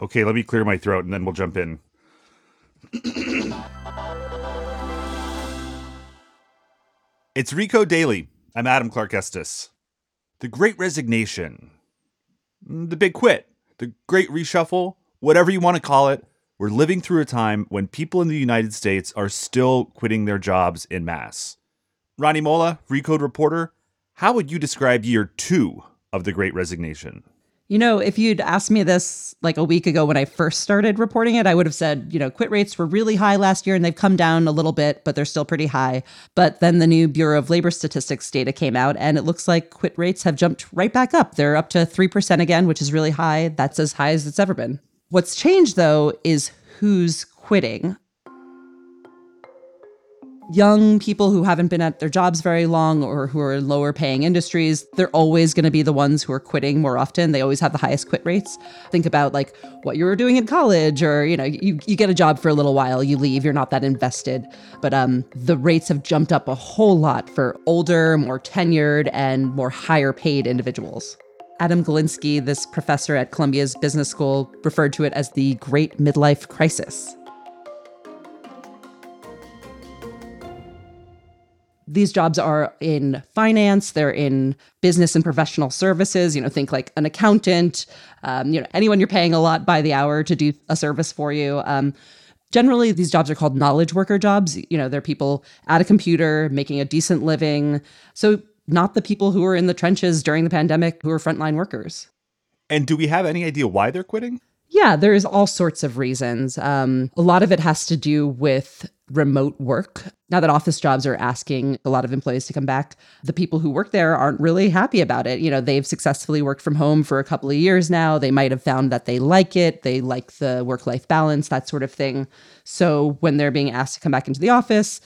Okay, let me clear my throat and then we'll jump in. it's Recode Daily. I'm Adam Clark Estes. The Great Resignation, the Big Quit, the Great Reshuffle, whatever you want to call it, we're living through a time when people in the United States are still quitting their jobs in mass. Rani Molla, Recode reporter, how would you describe year two of the Great Resignation? You know, if you'd asked me this like a week ago when I first started reporting it, I would have said, you know, quit rates were really high last year and they've come down a little bit, but they're still pretty high. But then the new Bureau of Labor Statistics data came out and it looks like quit rates have jumped right back up. They're up to 3% again, which is really high. That's as high as it's ever been. What's changed though is who's quitting young people who haven't been at their jobs very long or who are in lower paying industries, they're always going to be the ones who are quitting more often. They always have the highest quit rates. Think about like what you were doing in college or, you know, you, you get a job for a little while, you leave, you're not that invested. But um, the rates have jumped up a whole lot for older, more tenured, and more higher paid individuals. Adam Galinsky, this professor at Columbia's business school, referred to it as the Great Midlife Crisis. These jobs are in finance they're in business and professional services you know think like an accountant um, you know anyone you're paying a lot by the hour to do a service for you. Um, generally these jobs are called knowledge worker jobs. You know they're people at a computer making a decent living. So not the people who are in the trenches during the pandemic who are frontline workers. And do we have any idea why they're quitting? Yeah, there's all sorts of reasons. Um, a lot of it has to do with remote work. Now that office jobs are asking a lot of employees to come back, the people who work there aren't really happy about it. You know, they've successfully worked from home for a couple of years now. They might have found that they like it, they like the work life balance, that sort of thing. So when they're being asked to come back into the office,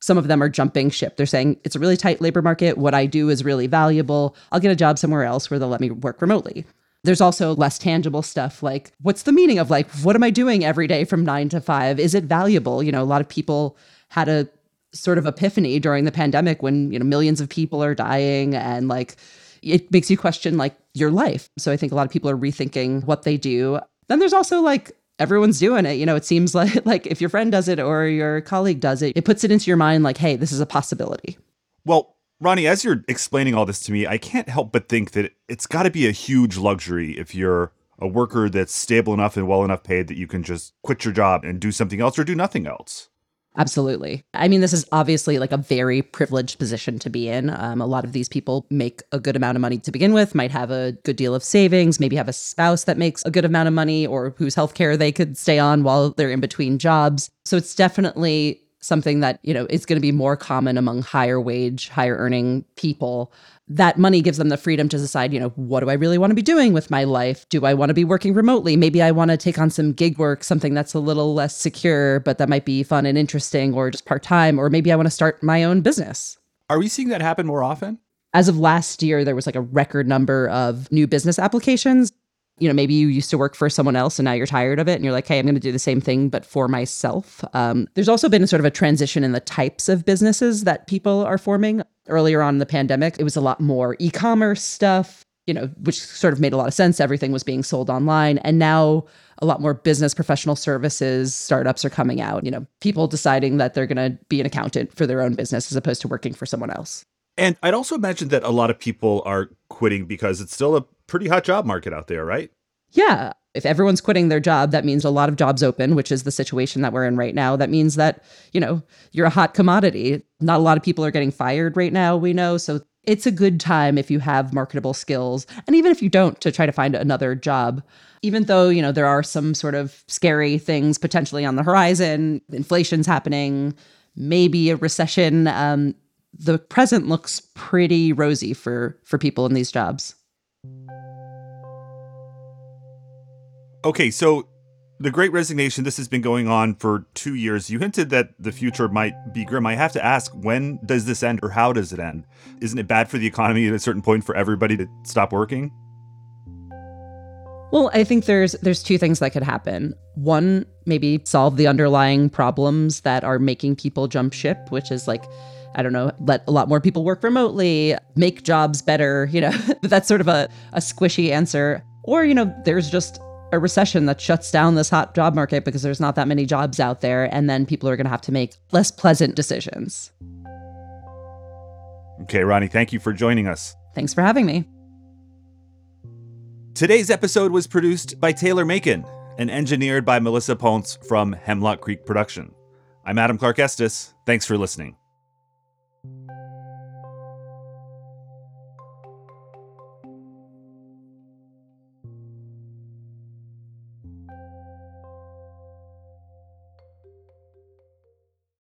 some of them are jumping ship. They're saying it's a really tight labor market. What I do is really valuable. I'll get a job somewhere else where they'll let me work remotely. There's also less tangible stuff like what's the meaning of like what am I doing every day from 9 to 5? Is it valuable? You know, a lot of people had a sort of epiphany during the pandemic when, you know, millions of people are dying and like it makes you question like your life. So I think a lot of people are rethinking what they do. Then there's also like everyone's doing it. You know, it seems like like if your friend does it or your colleague does it, it puts it into your mind like, hey, this is a possibility. Well, Rani, as you're explaining all this to me, I can't help but think that it's got to be a huge luxury if you're a worker that's stable enough and well enough paid that you can just quit your job and do something else or do nothing else. Absolutely. I mean, this is obviously like a very privileged position to be in. Um, a lot of these people make a good amount of money to begin with, might have a good deal of savings, maybe have a spouse that makes a good amount of money or whose healthcare they could stay on while they're in between jobs. So it's definitely something that, you know, is going to be more common among higher wage, higher earning people. That money gives them the freedom to decide, you know, what do I really want to be doing with my life? Do I want to be working remotely? Maybe I want to take on some gig work, something that's a little less secure, but that might be fun and interesting or just part time. Or maybe I want to start my own business. Are we seeing that happen more often? As of last year, there was like a record number of new business applications you know, maybe you used to work for someone else and now you're tired of it and you're like, hey, I'm going to do the same thing, but for myself. Um, there's also been sort of a transition in the types of businesses that people are forming. Earlier on in the pandemic, it was a lot more e commerce stuff, you know, which sort of made a lot of sense. Everything was being sold online. And now a lot more business professional services startups are coming out, you know, people deciding that they're going to be an accountant for their own business as opposed to working for someone else. And I'd also imagine that a lot of people are quitting because it's still a pretty hot job market out there, right? Yeah. If everyone's quitting their job, that means a lot of jobs open, which is the situation that we're in right now. That means that, you know, you're a hot commodity. Not a lot of people are getting fired right now, we know. So it's a good time if you have marketable skills. And even if you don't, to try to find another job. Even though, you know, there are some sort of scary things potentially on the horizon, inflation's happening, maybe a recession. Um, the present looks pretty rosy for for people in these jobs. Okay, so the Great Resignation, this has been going on for two years. You hinted that the future might be grim. I have to ask, when does this end or how does it end? Isn't it bad for the economy at a certain point for everybody to stop working? Well, I think there's there's two things that could happen. One, maybe solve the underlying problems that are making people jump ship, which is like I don't know, let a lot more people work remotely, make jobs better, you know. that's sort of a, a squishy answer. Or, you know, there's just a recession that shuts down this hot job market because there's not that many jobs out there and then people are going to have to make less pleasant decisions. Okay, Rani, thank you for joining us. Thanks for having me. Today's episode was produced by Taylor Macon and engineered by Melissa Ponce from Hemlock Creek Production. I'm Adam Clark Estes. Thanks for listening.